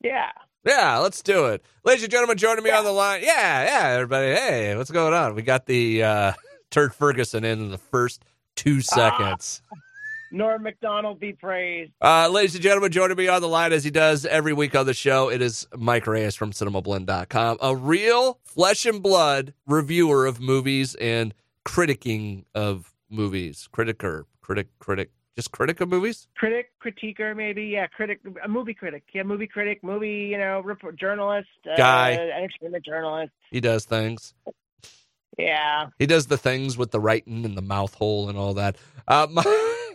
Yeah. Yeah, let's do it. Ladies and gentlemen, joining me on the line. Yeah, yeah, everybody. Hey, what's going on? We got the uh, Turd Ferguson in, in the first two seconds. Norm Macdonald be praised. Uh, ladies and gentlemen, joining me on the line as he does every week on the show, it is Mike Reyes from cinemablend.com, a real flesh and blood reviewer of movies and critiquing of movies. Criticer, critic, critic, just critic of movies? Critic, critiquer, maybe. Yeah, critic, a movie critic. Yeah, movie critic, movie, you know, report, journalist, uh, Guy. entertainment journalist. He does things. Yeah. He does the things with the writing and the mouth hole and all that. Uh, Mi-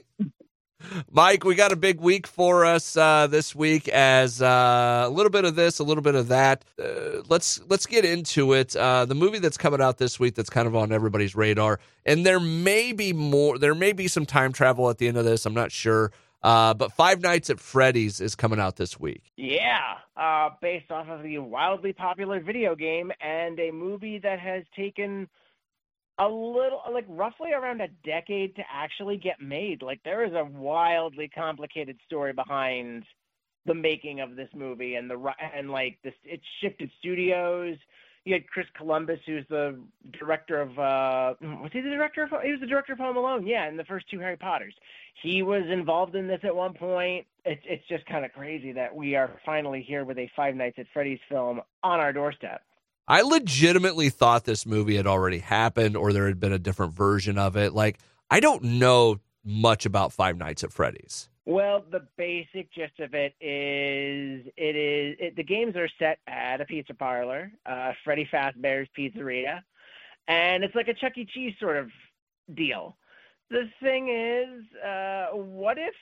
Mike, we got a big week for us uh, this week. As uh, a little bit of this, a little bit of that. Uh, let's let's get into it. Uh, the movie that's coming out this week that's kind of on everybody's radar, and there may be more. There may be some time travel at the end of this. I'm not sure. Uh, but Five Nights at Freddy's is coming out this week. Yeah. Uh, based off of the wildly popular video game and a movie that has taken a little, like roughly around a decade to actually get made. Like there is a wildly complicated story behind the making of this movie and the and like this. It shifted studios. You had Chris Columbus, who's the director of uh, was he the director of? He was the director of Home Alone. Yeah, in the first two Harry Potters, he was involved in this at one point. It's it's just kind of crazy that we are finally here with a Five Nights at Freddy's film on our doorstep. I legitimately thought this movie had already happened or there had been a different version of it. Like, I don't know much about Five Nights at Freddy's. Well, the basic gist of it is it is it, the games are set at a pizza parlor, uh, Freddy Fazbear's Pizzeria, and it's like a Chuck E. Cheese sort of deal. The thing is, uh, what if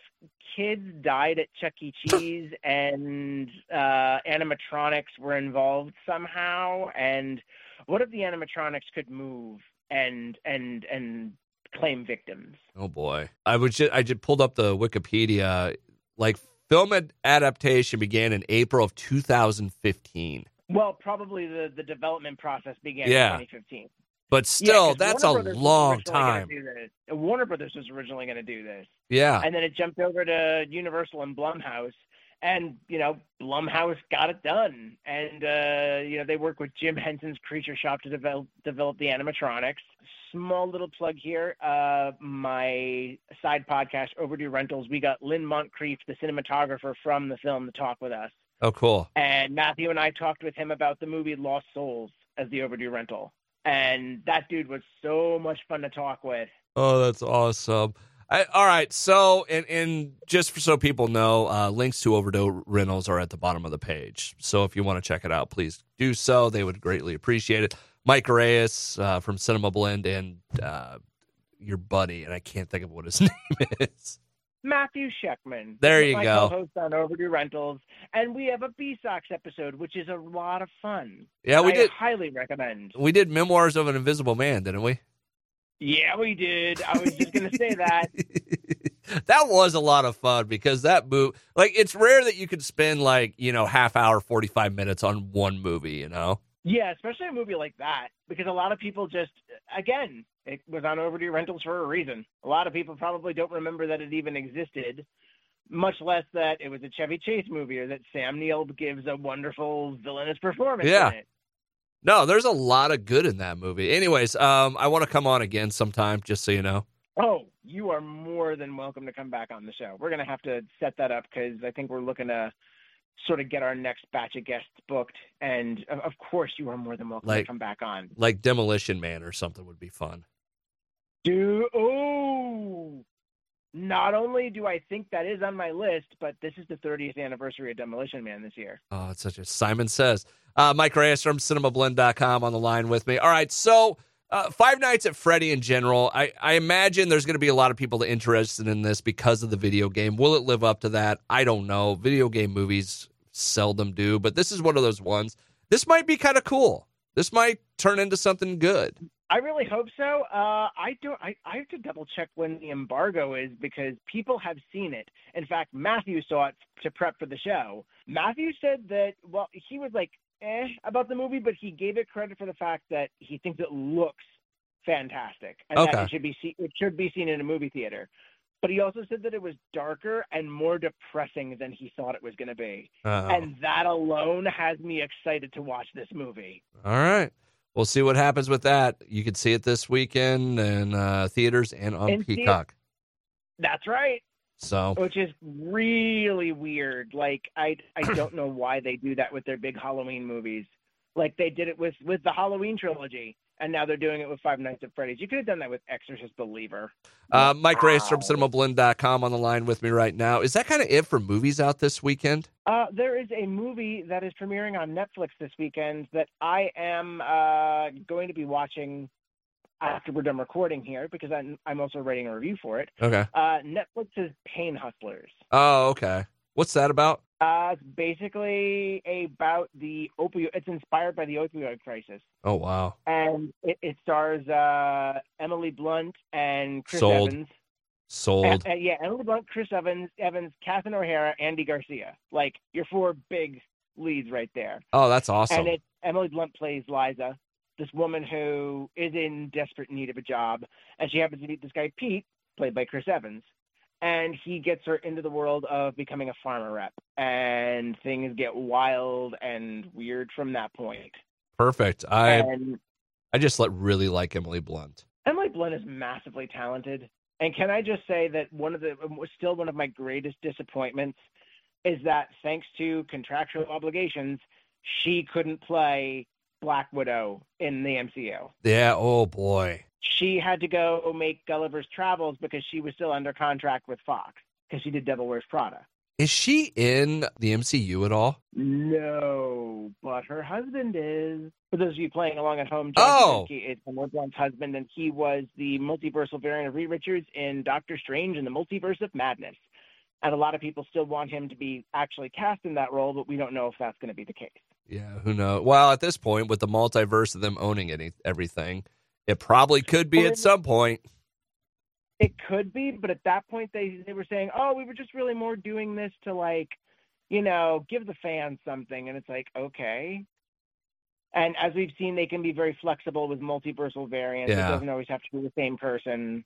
kids died at Chuck E. Cheese and uh, animatronics were involved somehow? And what if the animatronics could move and and and claim victims? Oh boy. I was just I just pulled up the Wikipedia. Like film ad- adaptation began in April of 2015. Well, probably the, the development process began Yeah. in 2015. But Yeah, that's Warner a Brothers long time. Warner Brothers was originally going to do this, Yeah. and then it jumped over to Universal and Blumhouse, and you know Blumhouse got it done, and uh, you know they work with Jim Henson's Creature Shop to develop develop the animatronics. Small little plug here, uh, my side podcast Overdue Rentals. We got Lyn Moncrief, the cinematographer from the film, to talk with us. Oh, cool. And Matthew and I talked with him about the movie Lost Souls as the overdue rental. And that dude was so much fun to talk with. Oh, that's awesome. I, all right, so and and just for so people know, uh, links to Overdose Rentals are at the bottom of the page. So if you want to check it out, please do so. They would greatly appreciate it. Mike Reyes uh, from Cinema Blend and uh, your buddy, and I can't think of what his name is. Matthew Sheckman. There you my go. co-host on Overdue Rentals. And we have a B-Sox episode, which is a lot of fun. Yeah, we I did. highly recommend. We did Memoirs of an Invisible Man, didn't we? Yeah, we did. I was just going to say that. that was a lot of fun because that movie, like, it's rare that you could spend like you know half hour, forty five minutes on one movie. You know. Yeah, especially a movie like that, because a lot of people just, again, it was on overdue rentals for a reason. A lot of people probably don't remember that it even existed, much less that it was a Chevy Chase movie or that Sam Neill gives a wonderful villainous performance Yeah. in it. No, there's a lot of good in that movie. Anyways, um, I want to come on again sometime, just so you know. Oh, you are more than welcome to come back on the show. We're going to have to set that up because I think we're looking to sort of get our next batch of guests booked. And of of course, you are more than welcome Like- to come back on. Like Demolition Man or something would be fun. Do oh, not only do I think that is on my list, but this is the 30th anniversary of Demolition Man this year. Oh, it's such a Simon says. Uh, Mike Reyes from cinemablend.com on the line with me. All right, so uh, Five Nights at Freddy in general, I, I imagine there's going to be a lot of people interested in this because of the video game. Will it live up to that? I don't know. Video game movies seldom do, but this is one of those ones. This might be kind of cool. This might turn into something good. I really hope so. Uh, I don't. I, I have to double check when the embargo is because people have seen it. In fact, Matthew saw it to prep for the show. Matthew said that well, he was like eh about the movie, but he gave it credit for the fact that he thinks it looks fantastic and Okay. that it should be see, it should be seen in a movie theater. But he also said that it was darker and more depressing than he thought it was going to be. Uh-oh. And that alone has me excited to watch this movie. All right. We'll see what happens with that. You can see it this weekend in uh, theaters and on In Peacock. That's right. So Which is really weird. Like I I don't know why they do that with their big Halloween movies. Like they did it with with the Halloween trilogy and now they're doing it with Five Nights at Freddy's. You could have done that with Exorcist Believer. uh, Mike Reyes from Wow. cinemablend.com on the line with me right now. Is that kind of it for movies out this weekend? Uh, there is a movie that is premiering on Netflix this weekend that I am uh, going to be watching after we're done recording here because I'm, I'm also writing a review for it. Okay. Uh, Netflix's Pain Hustlers. Oh, okay. What's that about? Uh, it's basically about the opioid. It's inspired by the opioid crisis, Oh, wow. and it, it stars uh, Emily Blunt and Chris Sold. Evans. Sold. Uh, yeah, Emily Blunt, Chris Evans, Evans, Catherine O'Hara, Andy Garcia. Like your four big leads right there. Oh, that's awesome. And it, Emily Blunt plays Liza, this woman who is in desperate need of a job, and she happens to meet this guy Pete, played by Chris Evans, and he gets her into the world of becoming a pharma rep, and things get wild and weird from that point. Perfect. I and I just let, really like Emily Blunt. Emily Blunt is massively talented. And can I just say that one of the um, still one of my greatest disappointments is that thanks to contractual obligations, she couldn't play Black Widow in the MCU. Yeah. Oh boy. She had to go make Gulliver's Travels because she was still under contract with Fox because she did Devil Wears Prada. Is she in the MCU at all? No, but her husband is. For those of you playing along at home, John Oh. Is Emily Blunt's husband, and he was the multiversal variant of Reed Richards in Doctor Strange and the Multiverse of Madness. And a lot of people still want him to be actually cast in that role, but we don't know if that's going to be the case. Yeah. Who knows? Well, at this point, with the multiverse of them owning any everything, it probably could be at some point. It could be, but at that point they they were saying, "Oh, we were just really more doing this to like, you know, give the fans something." And it's like, okay. And as we've seen, they can be very flexible with multiversal variants. Yeah. It doesn't always have to be the same person.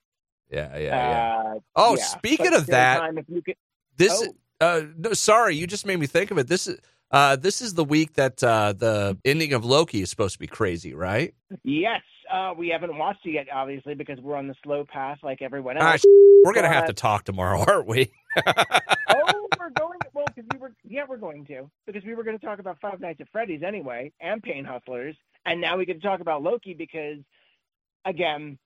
Yeah. Yeah. Yeah. Uh, oh, yeah. speaking But of that, time, if you could, this. oh, Uh, no, sorry, you just made me think of it. This is uh, this is the week that uh, the ending of Loki is supposed to be crazy, right? yes, uh, we haven't watched it yet, obviously, because we're on the slow path like everyone Ah, else. We're gonna have to talk tomorrow, aren't we? oh, we're going. Well, because we were. Yeah, we're going to because we were going to talk about Five Nights at Freddy's anyway, and Pain Hustlers, and now we get to talk about Loki because, again,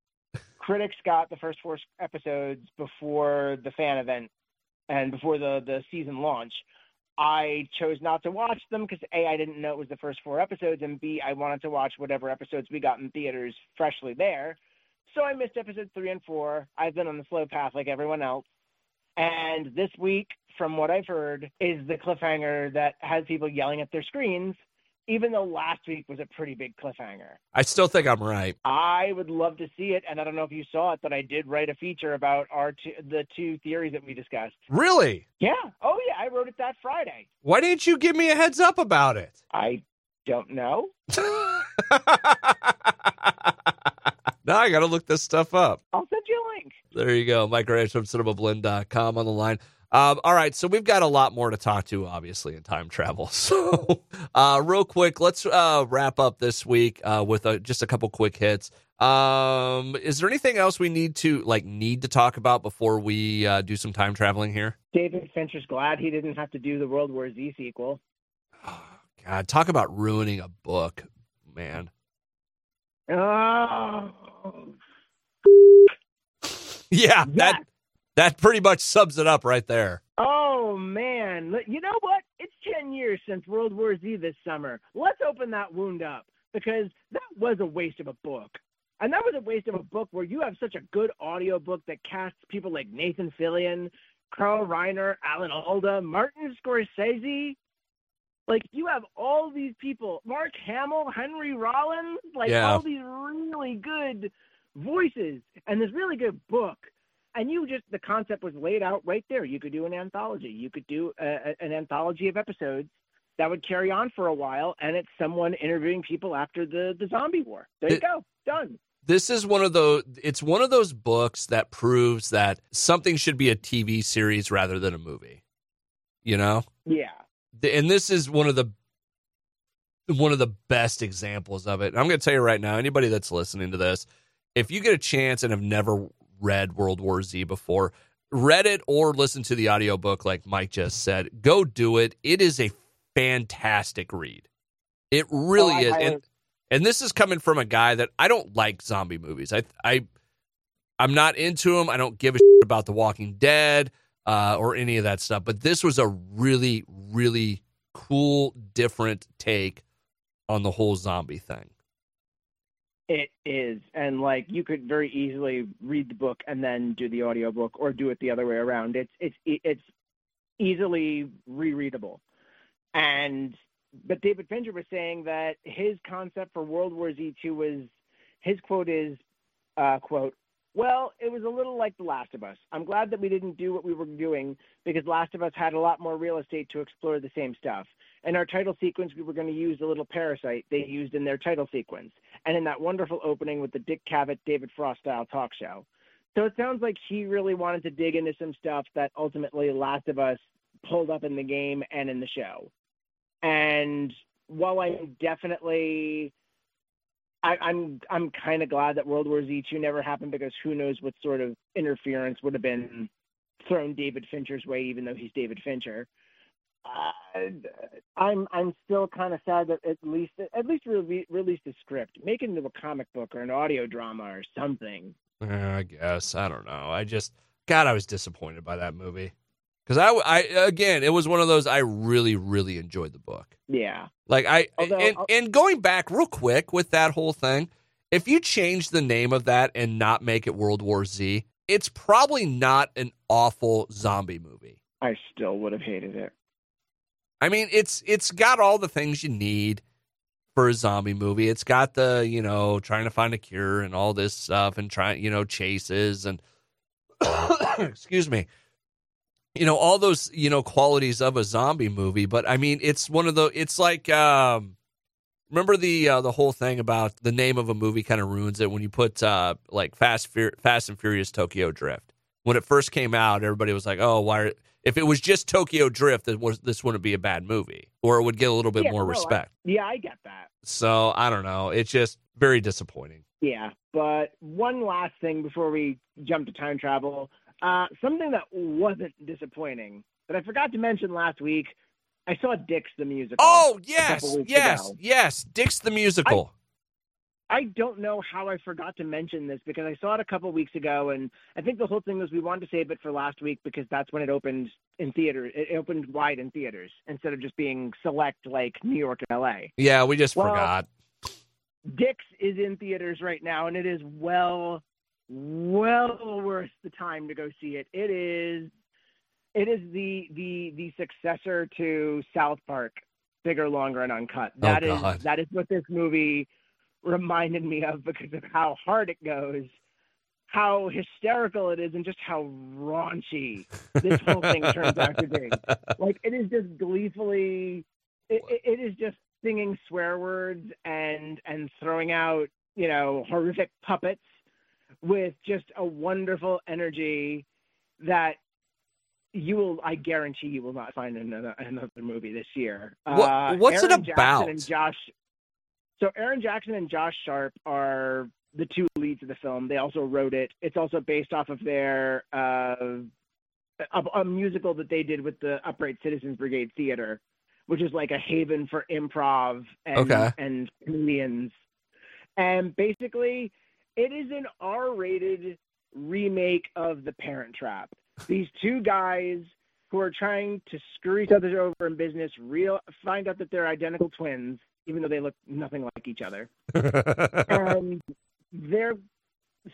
critics got the first four episodes before the fan event and before the the season launch. I chose not to watch them because a I didn't know it was the first four episodes, and b I wanted to watch whatever episodes we got in theaters freshly there. So I missed episodes three and four. I've been on the slow path like everyone else. And this week, from what I've heard, is the cliffhanger that has people yelling at their screens, even though last week was a pretty big cliffhanger. I still think I'm right. I would love to see it, and I don't know if you saw it, but I did write a feature about our two, the two theories that we discussed. Really? Yeah. Oh, yeah. I wrote it that Friday. Why didn't you give me a heads up about it? I don't know. now I got to look this stuff up. I'll send you a link. There you go. Mike Reyes from cinemablend.com on the line. Um, all right, so we've got a lot more to talk to, obviously, in time travel. So, uh, real quick, let's uh, wrap up this week uh, with a, just a couple quick hits. Um, is there anything else we need to like need to talk about before we uh, do some time traveling here? David Fincher's glad he didn't have to do the World War Z sequel. Oh, God, talk about ruining a book, man. Oh. Yeah, that that pretty much sums it up right there. Oh man, you know what? It's 10 years since World War Z this summer. Let's open that wound up because that was a waste of a book. And that was a waste of a book where you have such a good audio book that casts people like Nathan Fillion, Carl Reiner, Alan Alda, Martin Scorsese. Like you have all these people, Mark Hamill, Henry Rollins, like Yeah. all these really good voices and this really good book and you just the concept was laid out right there. You could do an anthology. You could do a, an anthology of episodes that would carry on for a while, and it's someone interviewing people after the the zombie war. There you go, done. this is one of those it's one of those books that proves that something should be a TV series rather than a movie. You know? Yeah. And this is one of the one of the best examples of it. I'm going to tell you right now, anybody that's listening to this, if you get a chance and have never read World War Z before, read it or listen to the audiobook like Mike just said, go do it. It is a fantastic read. It really Oh, I- is. I- and and this is coming from a guy that I don't like zombie movies. I I I'm not into them. I don't give a shit about The Walking Dead uh, or any of that stuff. But this was a really really cool, different take on the whole zombie thing. It is. And like you could very easily read the book and then do the audiobook or do it the other way around. It's it's it's easily rereadable. And but David Fincher was saying that his concept for World War Z two was his quote is uh, quote well, it was a little like The Last of Us. I'm glad that we didn't do what we were doing because Last of Us had a lot more real estate to explore the same stuff. In our title sequence, we were going to use the little parasite they used in their title sequence, and in that wonderful opening with the Dick Cavett, David Frost style talk show. So it sounds like he really wanted to dig into some stuff that ultimately Last of Us pulled up in the game and in the show. And while I'm definitely I, I'm I'm kind of glad that World War Z two never happened because who knows what sort of interference would have been thrown David Fincher's way, even though he's David Fincher. Uh, I'm I'm still kind of sad that at least at least re- released a script, make it into a comic book or an audio drama or something. I guess I don't know. I just God, I was disappointed by that movie because I, I again, it was one of those I really, really enjoyed the book. Yeah, Like I Although- and, and going back real quick with that whole thing, if you change the name of that and not make it World War Z, it's probably not an awful zombie movie. I still would have hated it. I mean, it's it's got all the things you need for a zombie movie. It's got the, you know, trying to find a cure and all this stuff and trying, you know, chases and excuse me. You know, all those, you know, qualities of a zombie movie, but I mean, it's one of the it's like um remember the uh, the whole thing about the name of a movie kind of ruins it when you put uh like Fast Fur- Fast and Furious Tokyo Drift. When it first came out, everybody was like, "Oh, why are if it was just Tokyo Drift, it was, this wouldn't be a bad movie, or it would get a little bit Yeah, more no, I- respect. Yeah, I get that. So I don't know. It's just very disappointing. Yeah, but one last thing before we jump to time travel. Uh, something that wasn't disappointing that I forgot to mention last week. I saw Dicks the musical. Oh yes, weeks yes, ago. yes. Dicks the musical. I don't know how I forgot to mention this because I saw it a couple weeks ago, and I think the whole thing was we wanted to save it for last week because that's when it opened in theater. It opened wide in theaters instead of just being select like New York and L.A. yeah, we just Well, forgot. Dicks is in theaters right now, and it is well, well worth the time to go see it. It is, it is the the the successor to South Park, bigger, longer, and uncut. Oh, That is God. that is what this movie reminded me of because of how hard it goes, how hysterical it is, and just how raunchy this whole thing turns out to be. Like it is just gleefully, it, it, it is just singing swear words and and throwing out you know horrific puppets with just a wonderful energy that you will I guarantee you will not find in another, another movie this year. What- Uh, what's it Aaron Jackson about? And Josh. So Aaron Jackson and Josh Sharp are the two leads of the film. They also wrote it. It's also based off of their uh, a, a musical that they did with the Upright Citizens Brigade Theater, which is like a haven for improv and Okay. and comedians. And basically, it is an R-rated remake of The Parent Trap. These two guys who are trying to screw each other over in business real find out that they're identical twins, even though they look nothing like each other. And um, their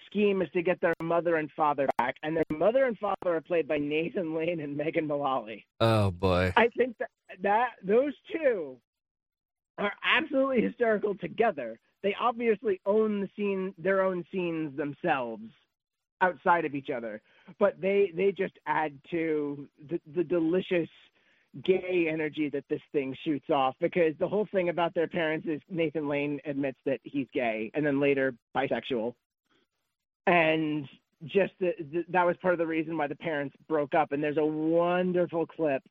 scheme is to get their mother and father back, and their mother and father are played by Nathan Lane and Megan Mullally. oh boy. I think that that those two are absolutely hysterical together. They obviously own the scene, their own scenes themselves, outside of each other, but they they just add to the, the delicious gay energy that this thing shoots off because the whole thing about their parents is Nathan Lane admits that he's gay and then later bisexual. And just the, the, that was part of the reason why the parents broke up. And there's a wonderful clip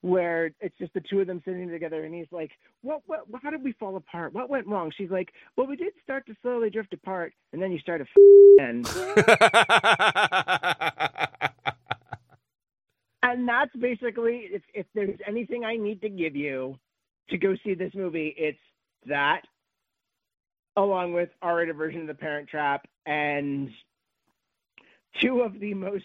where it's just the two of them sitting together and he's like what what how did we fall apart what went wrong she's like well we did start to slowly drift apart and then you started and and that's basically if if there's anything i need to give you to go see this movie it's that along with r-rated version of the parent trap and two of the most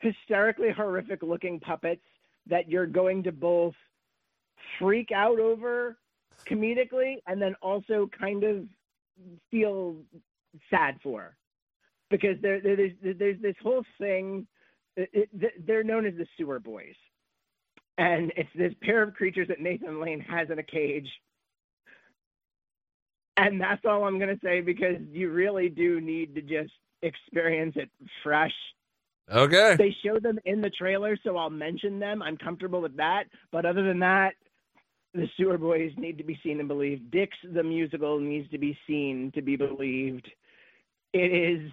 hysterically horrific looking puppets that you're going to both freak out over comedically and then also kind of feel sad for. Because there, there's there's this whole thing it, it, they're known as the sewer boys and it's this pair of creatures that Nathan Lane has in a cage and that's all I'm going to say because you really do need to just experience it fresh Okay. They show them in the trailer, so I'll mention them. I'm comfortable with that. But other than that, the Sewer Boys need to be seen and believed. Dicks the musical needs to be seen to be believed. It is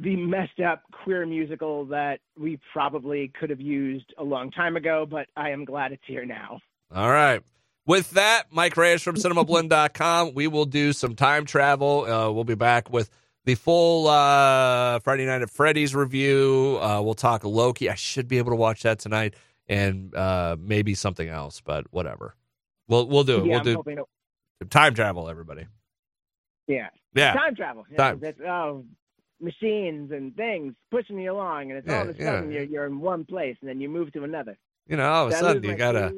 the messed up queer musical that we probably could have used a long time ago, but I am glad it's here now. All right. With that, Mike Reyes from cinemablend.com. We will do some time travel. Uh, we'll be back with the full uh, Friday Night at Freddy's review. Uh, we'll talk Loki. I should be able to watch that tonight, and uh, maybe something else, but whatever. We'll we'll do it. Yeah, we'll I'm do to... time travel. Everybody. Yeah. Yeah. Time travel. Yeah, Time. That's, oh, machines and things pushing you along, and it's Yeah, all of a yeah. sudden you're you're in one place, and then you move to another. You know, all of a I sudden you got a?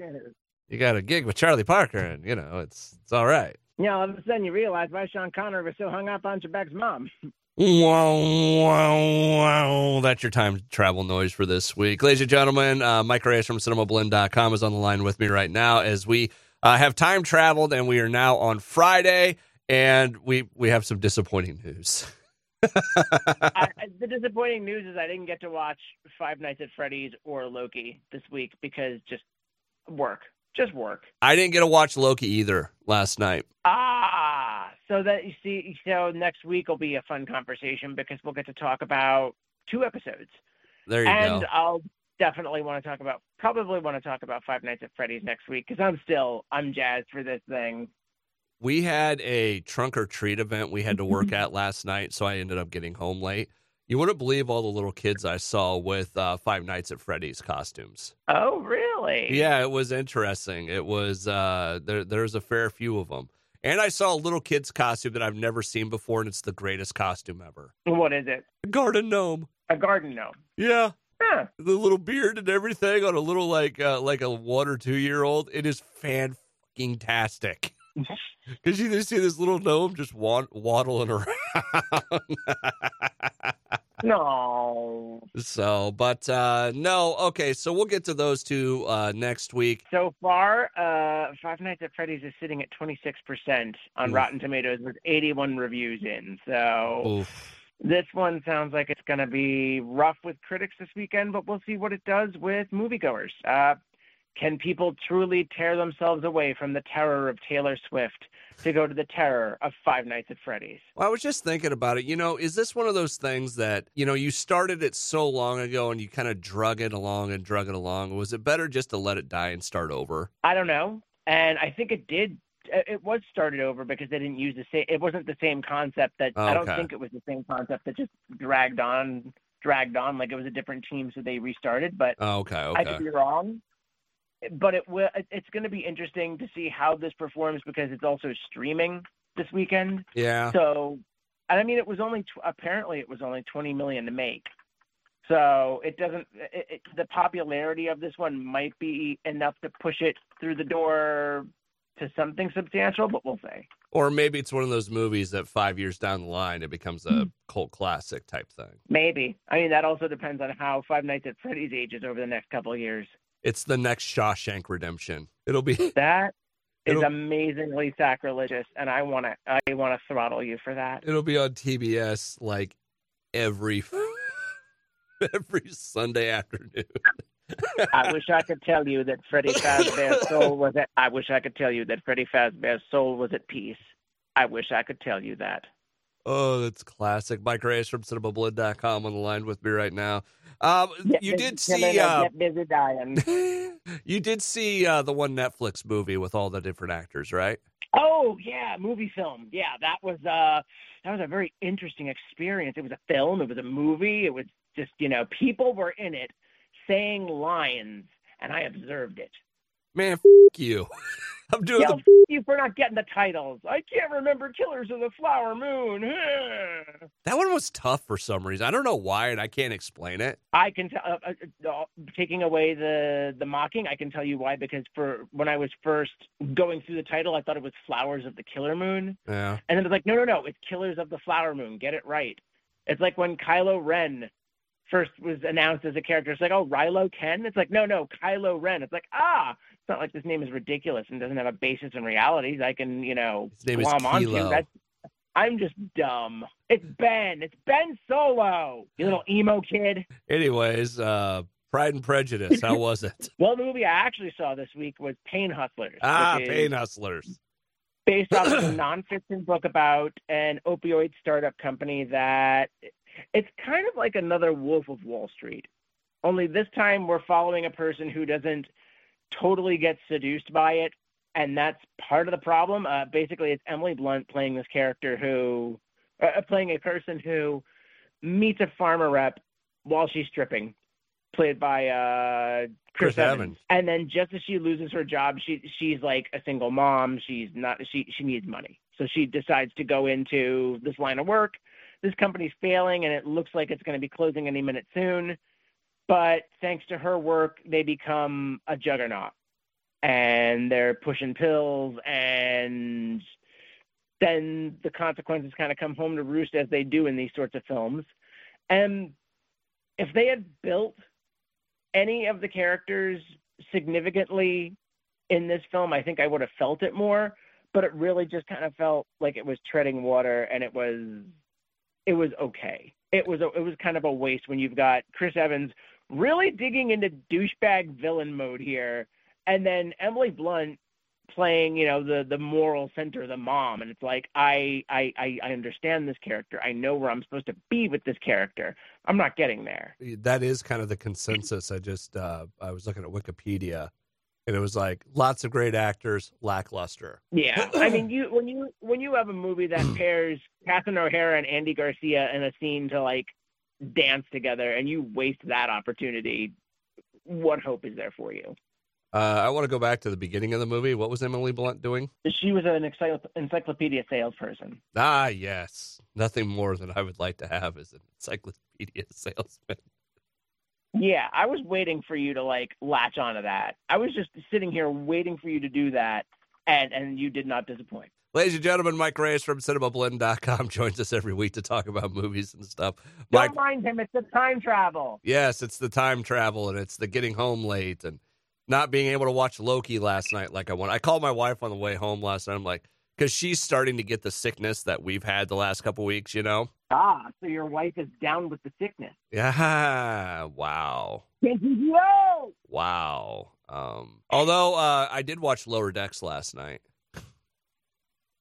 You got a gig with Charlie Parker, and you know it's it's all right. Yeah, all of a sudden you realize why Sean Connery was so hung up on Trebek's mom. Wow, wow, wow. That's your time travel noise for this week. Ladies and gentlemen, uh, Mike Reyes from cinemablend.com is on the line with me right now as we uh, have time traveled and we are now on Friday and we, we have some disappointing news. I, the disappointing news is I didn't get to watch Five Nights at Freddy's or Loki this week because just work, just work. I didn't get to watch Loki either last night. Ah, so that you see, so next week will be a fun conversation because we'll get to talk about two episodes, There you and go. And I'll definitely want to talk about, probably want to talk about Five Nights at Freddy's next week because I'm still, I'm jazzed for this thing. We had a trunk or treat event we had to work at last night, so I ended up getting home late. You wouldn't believe all the little kids I saw with uh, Five Nights at Freddy's costumes. Oh, really? Yeah, it was interesting. It was uh there there's a fair few of them. And I saw a little kid's costume that I've never seen before and it's the greatest costume ever. What is it? A garden gnome. A garden gnome. Yeah. Huh. The little beard and everything on a little like uh, like a 1 or 2 year old. It is fan fucking tastic. Cuz you just see this little gnome just wa- waddling around. No. so, but uh no, okay, so we'll get to those two uh next week. So far, uh, Five Nights at Freddy's is sitting at 26% on Oof. Rotten Tomatoes with 81 reviews in. So Oof. this one sounds like it's going to be rough with critics this weekend, but we'll see what it does with moviegoers. Uh, can people truly tear themselves away from the terror of Taylor Swift to go to the terror of Five Nights at Freddy's? Well, I was just thinking about it. You know, is this one of those things that, you know, you started it so long ago and you kind of drug it along and drug it along? Was it better just to let it die and start over? I don't know, and I think it did. Uh, it was started over because they didn't use the same. It wasn't the same concept that. I don't think it was the same concept that just dragged on, dragged on. Like it was a different team, so they restarted. But Oh, okay, I okay. could be wrong. But it will. It's going to be interesting to see how this performs because it's also streaming this weekend. Yeah. So, and I mean, it was only tw- apparently it was only 20 million to make. So it doesn't. It, it, the popularity of this one might be enough to push it through the door to something substantial, but we'll see. Or maybe it's one of those movies that five years down the line, it becomes a hmm. cult classic type thing. Maybe. I mean, that also depends on how Five Nights at Freddy's ages over the next couple of years. It's the next Shawshank Redemption. It'll be, That is amazingly sacrilegious, and I want to. I want to throttle you for that. it'll be on TBS like every, every Sunday afternoon. I wish I could tell you that Freddy Fazbear's soul was at. I wish I could tell you that Freddy Fazbear's soul was at peace. I wish I could tell you that. Oh, that's classic. Mike Reyes from CinemaBlood.com on the line with me right now. Um, Get you busy did see. Uh, get busy dying. you did see uh, the one Netflix movie with all the different actors, right? Oh yeah, movie film. Yeah, that was uh that was a very interesting experience. It was a film, it was a movie, it was just, you know, people were in it saying lines and I observed it. Man, f- you. I'm doing Yeah, the f- you for not getting the titles. I can't remember Killers of the Flower Moon. That one was tough for some reason. I don't know why, and I can't explain it. I can tell. Uh, uh, uh, taking away the the mocking, I can tell you why. Because for when I was first going through the title, I thought it was Flowers of the Killer Moon, Yeah. and then it's like, no, no, no, it's Killers of the Flower Moon. Get it right. It's like when Kylo Ren first was announced as a character. It's like, oh, Rilo Ken. It's like, no, no, Kylo Ren. It's like, ah, not like this name is ridiculous and doesn't have a basis in realities. I can, you know, His name is onto. That's I'm just dumb. It's Ben. It's Ben Solo. You little emo kid. Anyways, uh, Pride and Prejudice. How was it? Well, the movie I actually saw this week was Pain Hustlers. ah, Pain Hustlers. Based off of a nonfiction book about an opioid startup company that it's kind of like another Wolf of Wall Street. Only this time we're following a person who doesn't totally gets seduced by it, and that's part of the problem. Uh, basically, it's Emily Blunt playing this character who, uh, playing a person who meets a pharma rep while she's stripping, played by uh, Chris, Chris Evans. Evans. And then just as she loses her job, she she's like a single mom. She's not she she needs money, so she decides to go into this line of work. This company's failing, and it looks like it's going to be closing any minute soon. But thanks to her work, they become a juggernaut, and they're pushing pills, and then the consequences kind of come home to roost as they do in these sorts of films. And if they had built any of the characters significantly in this film, I think I would have felt it more. But it really just kind of felt like it was treading water, and it was it was okay. It was a, it was kind of a waste when you've got Chris Evans really digging into douchebag villain mode here, and then Emily Blunt playing you know the the moral center, the mom, and it's like I I I, understand this character. I know where I'm supposed to be with this character. I'm not getting there. That is kind of the consensus. I just uh, I was looking at Wikipedia, and it was like lots of great actors, lackluster. Yeah, I mean, you when you when you have a movie that pairs Catherine O'Hara and Andy Garcia in a scene to like dance together, and you waste that opportunity, what hope is there for you? Uh, I want to go back to the beginning of the movie. What was Emily Blunt doing? She was an encyclopedia salesperson. Ah, yes. Nothing more than I would like to have as an encyclopedia salesman. Yeah, I was waiting for you to like latch onto that. I was just sitting here waiting for you to do that, and and you did not disappoint. Ladies and gentlemen, Mike Reyes from CinemaBlend.com joins us every week to talk about movies and stuff. Mike, Don't mind him; it's the time travel. yes, it's the time travel and it's the getting home late and not being able to watch Loki last night like I want. I called my wife on the way home last night. I'm like, because she's starting to get the sickness that we've had the last couple weeks, you know? Ah, so your wife is down with the sickness. Yeah. Wow. Whoa! Wow. Um, although uh, I did watch Lower Decks last night.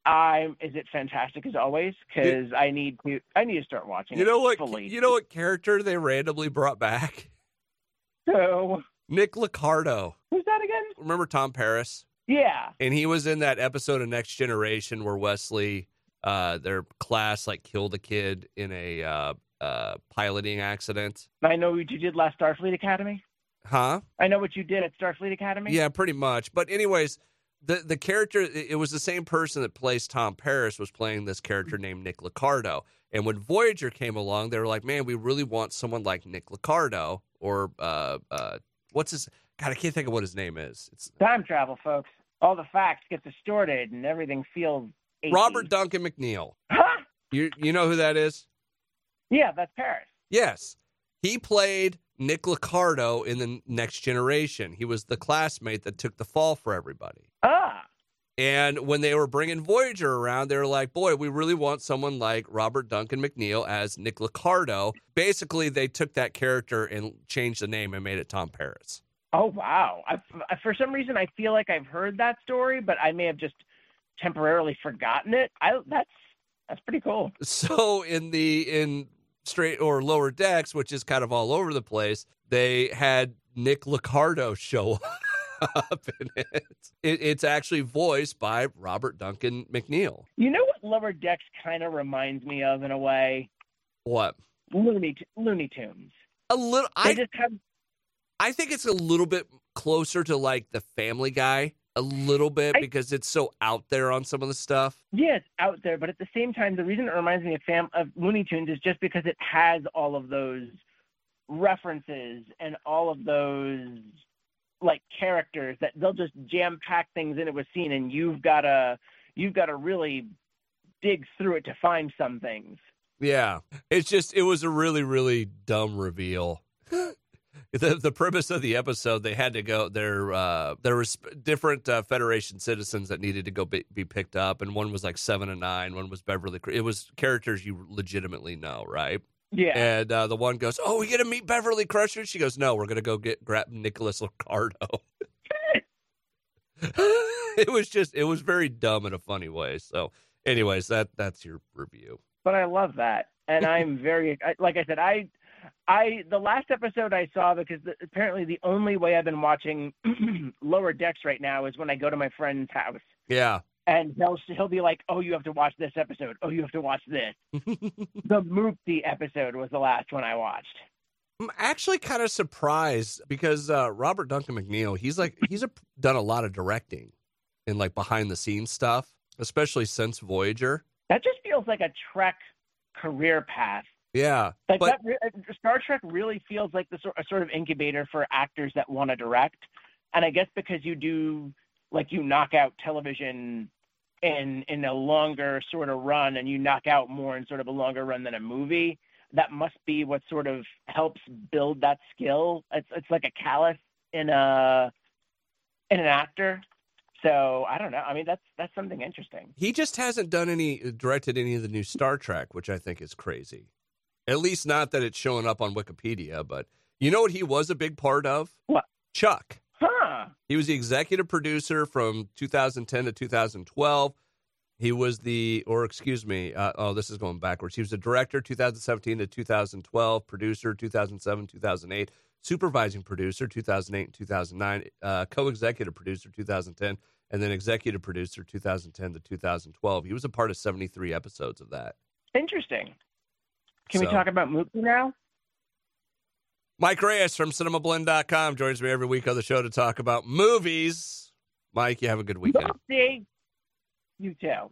I'm. Is it fantastic as always? Because I need to. I need to start watching. You know what? Fully. You know what character they randomly brought back? So Nick Licardo. who's that again? Remember Tom Paris? Yeah. And he was in that episode of Next Generation where Wesley, uh, their class like killed a kid in a uh, uh, piloting accident. I know what you did last Starfleet Academy. Huh? I know what you did at Starfleet Academy. Yeah, pretty much. But anyways, the the character it was the same person that plays Tom Paris was playing this character named Nick Licardo. And when Voyager came along, they were like, "Man, we really want someone like Nick Licardo or uh uh what's his God, I can't think of what his name is. It's Time travel, folks. All the facts get distorted and everything feels. 80. Robert Duncan McNeil. Huh? You you know who that is? Yeah, that's Paris. Yes. He played Nick Licardo in the Next Generation. He was the classmate that took the fall for everybody. Ah. And when they were bringing Voyager around, they were like, boy, we really want someone like Robert Duncan McNeil as Nick Liccardo. Basically, they took that character and changed the name and made it Tom Paris. Oh, wow. I, for some reason, I feel like I've heard that story, but I may have just temporarily forgotten it. I, that's that's pretty cool. So in the in straight or lower decks, which is kind of all over the place, they had Nick Liccardo show up in it. it. It's actually voiced by Robert Duncan McNeil. You know what Lower Decks kind of reminds me of in a way? What? Looney Looney Tunes. A little. They I just have I think it's a little bit closer to like the Family Guy. A little bit I- because it's so out there on some of the stuff. yeah, it's out there, but at the same time, the reason it reminds me of Fam of Looney Tunes is just because it has all of those references and all of those like characters that they'll just jam pack things into a scene, and you've gotta you've gotta really dig through it to find some things. Yeah, it's just it was a really really dumb reveal. the The premise of the episode, they had to go there. Uh, there was different uh, Federation citizens that needed to go be, be picked up, and one was like seven and nine. One was Beverly. It was characters you legitimately know, right? Yeah, And uh, the one goes, "Oh, we get to meet Beverly Crusher." She goes, "No, we're gonna go get grab Nicholas Ricardo." it was just, it was very dumb in a funny way. So, anyways, that that's your review. but I love that, and I'm very like I said, I, I the last episode I saw because the, apparently the only way I've been watching Lower Decks right now is when I go to my friend's house, Yeah, and he'll he'll be like, "Oh, you have to watch this episode. Oh, you have to watch this." the Moopty episode was the last one I watched. I'm actually kind of surprised because uh, Robert Duncan McNeil, he's like he's a, done a lot of directing and like behind the scenes stuff, especially since Voyager. That just feels like a Trek career path. Yeah, Like but that, Star Trek really feels like the sort, a sort of incubator for actors that want to direct, and I guess because you do like you knock out television in in a longer sort of run, and you knock out more in sort of a longer run than a movie. That must be what sort of helps build that skill. It's it's like a callus in a in an actor. So I don't know. I mean, that's that's something interesting. he just hasn't done any directed any of the new Star Trek, which I think is crazy. At least not that it's showing up on Wikipedia, but you know what he was a big part of? What? Chuck. Huh? He was the executive producer from 2010 to 2012. He was the, or excuse me, uh, oh, this is going backwards. He was the director 2017 to 2012, producer 2007 2008, supervising producer 2008 and 2009, uh, co-executive producer 2010, and then executive producer 2010 to 2012. He was a part of 73 episodes of that. Interesting. Can we talk about Mookie now? Mike Reyes from CinemaBlend.com joins me every week on the show to talk about movies. Mike, you have a good weekend. See, you too.